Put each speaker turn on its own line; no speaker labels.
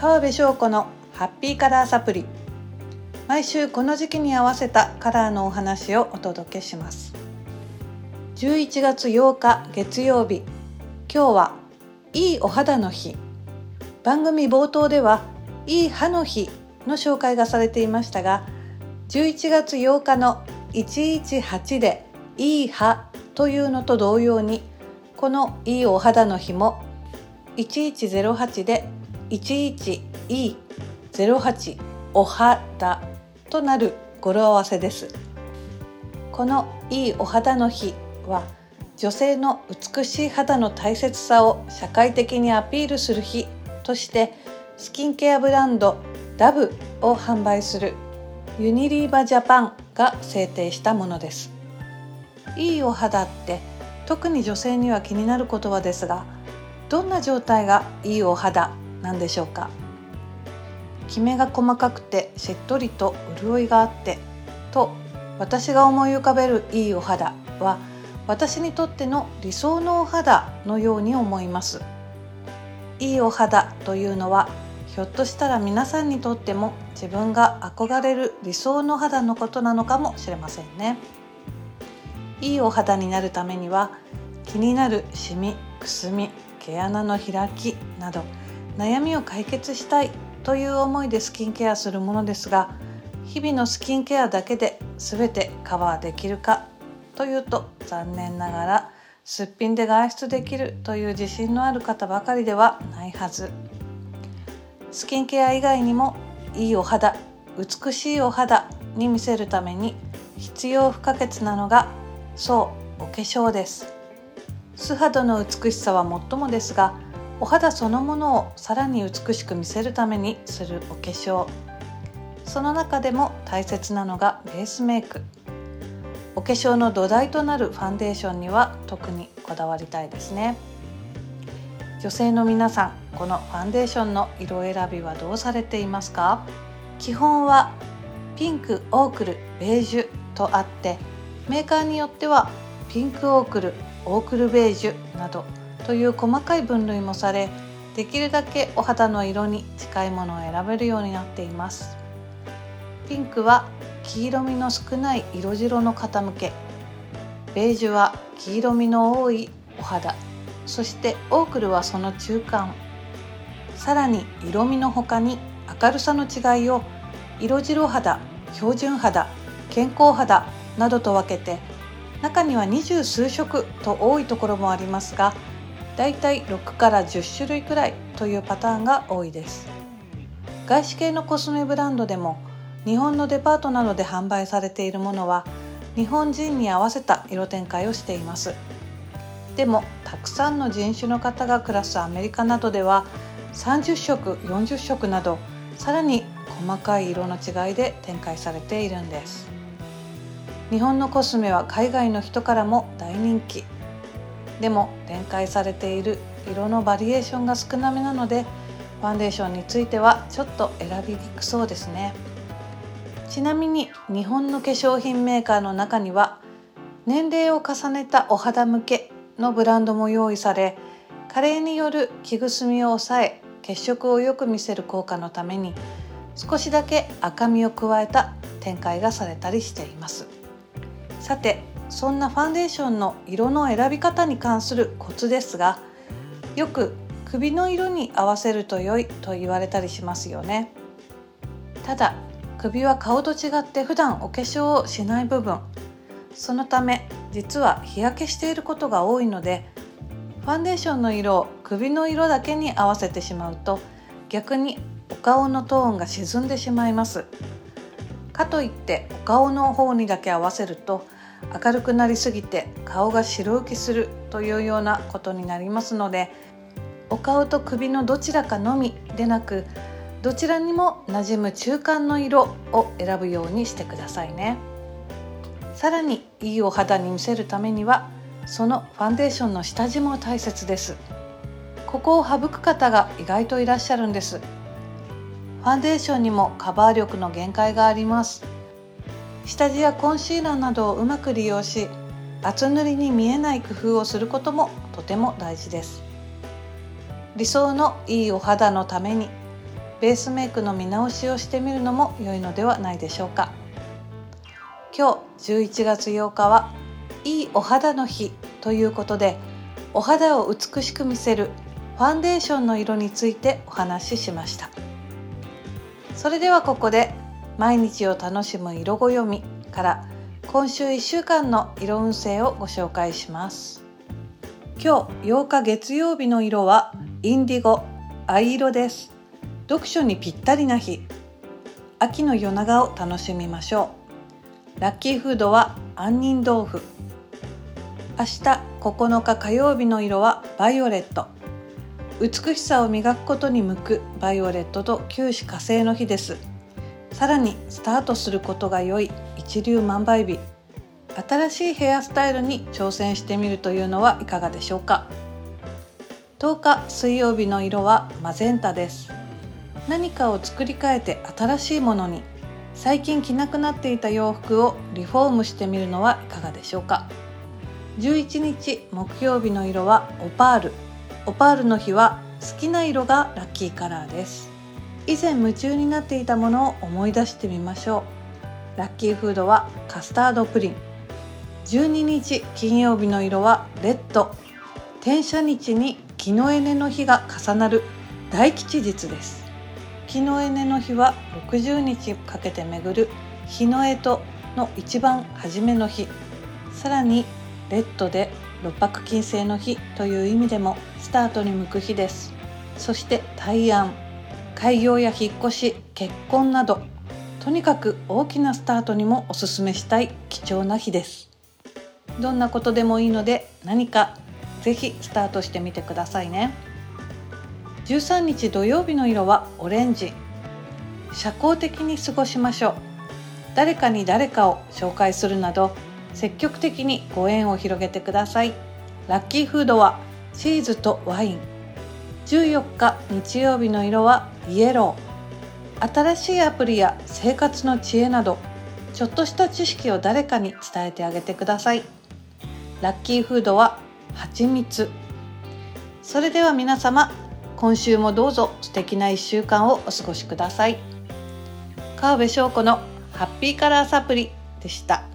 川辺翔子のハッピーカラーサプリ。毎週この時期に合わせたカラーのお話をお届けします。11月8日月曜日。今日はいいお肌の日。番組冒頭ではいい歯の日の紹介がされていましたが11月8日の118でいい歯というのと同様にこのいいお肌の日も1108で 11E08 お肌となる語呂合わせです。このいいお肌の日は女性の美しい肌の大切さを社会的にアピールする日としてスキンケアブランドダブを販売するユニリーバジャパンが制定したものです。いいお肌って特に女性には気になる言葉ですがどんな状態がいいお肌なんでしょうか？きめが細かくてしっとりと潤いがあってと私が思い浮かべるいいお肌は私にとっての理想のお肌のように思います。いいお肌というのはひょっとしたら皆さんにとっても自分が憧れる理想の肌のことなのかもしれませんね。いいお肌になるためには気になるシミくすみ毛穴の開きなど悩みを解決したいという思いでスキンケアするものですが日々のスキンケアだけで全てカバーできるかというと残念ながらすっぴんで外出できるという自信のある方ばかりではないはず。スキンケア以外にもいいお肌美しいお肌に見せるために必要不可欠なのがそうお化粧です。素肌の美しさはもっともですがお肌そのものをさらに美しく見せるためにするお化粧。その中でも大切なのがベースメイク。お化粧の土台となるファンデーションには特にこだわりたいですね。女性の皆さんこのファンデーションの色選びはどうされていますか？基本はピンクオークルベージュとあってメーカーによってはピンクオークルオークルベージュなどという細かい分類もされできるだけお肌の色に近いものを選べるようになっています。ピンクは黄色みの少ない色白の傾け。ベージュは黄色みの多いお肌。そしてオークルはその中間。さらに色味の他に明るさの違いを色白肌標準肌健康肌などと分けて中には二十数色と多いところもありますがだいたい6から10種類くらいというパターンが多いです。外資系のコスメブランドでも日本のデパートなどで販売されているものは日本人に合わせた色展開をしています。でもたくさんの人種の方が暮らすアメリカなどでは30色40色などさらに細かい色の違いで展開されているんです。日本のコスメは海外の人からも大人気。でも展開されている色のバリエーションが少なめなのでファンデーションについてはちょっと選びにくそうですね。ちなみに日本の化粧品メーカーの中には年齢を重ねたお肌向けのブランドも用意され加齢による着ぐすみを抑え血色をよく見せる効果のために少しだけ赤みを加えた展開がされたりしています。さてそんなファンデーションの色の選び方に関するコツですがよく首の色に合わせると良いと言われたりしますよね。ただ首は顔と違って普段お化粧をしない部分。そのため実は日焼けしていることが多いのでファンデーションの色を首の色だけに合わせてしまうと逆にお顔のトーンが沈んでしまいます。かといってお顔の方にだけ合わせると明るくなりすぎて顔が白浮きするというようなことになりますのでお顔と首のどちらかのみでなくどちらにも馴染む中間の色を選ぶようにしてくださいね。さらにいいお肌に見せるためにはそのファンデーションの下地も大切です。ここを省く方が意外といらっしゃるんです。ファンデーションにもカバー力の限界があります。下地やコンシーラーなどをうまく利用し厚塗りに見えない工夫をすることもとても大事です。理想のいいお肌のためにベースメイクの見直しをしてみるのも良いのではないでしょうか。今日11月8日はいいお肌の日ということでお肌を美しく見せるファンデーションの色についてお話ししました。それではここで毎日を楽しむ色ご読みから今週1週間の色運勢をご紹介します。今日8日月曜日の色はインディゴ藍色です。読書にぴったりな日。秋の夜長を楽しみましょう。ラッキーフードは杏仁豆腐。明日9日火曜日の色はバイオレット。美しさを磨くことに向くバイオレットと九死火星の日です。さらにスタートすることが良い一粒万倍日。新しいヘアスタイルに挑戦してみるというのはいかがでしょうか。10日水曜日の色はマゼンタです。何かを作り変えて新しいものに。最近着なくなっていた洋服をリフォームしてみるのはいかがでしょうか。11日木曜日の色はオパール。オパールの日は好きな色がラッキーカラーです。以前夢中になっていたものを思い出してみましょう。ラッキーフードはカスタードプリン。12日金曜日の色はレッド。転写日に木のエネの日が重なる大吉日です。木のエネの日は60日かけて巡る日の干支の一番初めの日。さらにレッドで六白金星の日という意味でもスタートに向く日です。そして大安。開業や引っ越し結婚などとにかく大きなスタートにもおすすめしたい貴重な日です。どんなことでもいいので何かぜひスタートしてみてくださいね。13日土曜日の色はオレンジ。社交的に過ごしましょう。誰かに誰かを紹介するなど積極的にご縁を広げてください。ラッキーフードはチーズとワイン。14日日曜日の色はイエロー新しいアプリや生活の知恵などちょっとした知識を誰かに伝えてあげてください。ラッキーフードは蜂蜜それでは皆様今週もどうぞ素敵な1週間をお過ごしください川辺翔子のハッピーカラーサプリでした。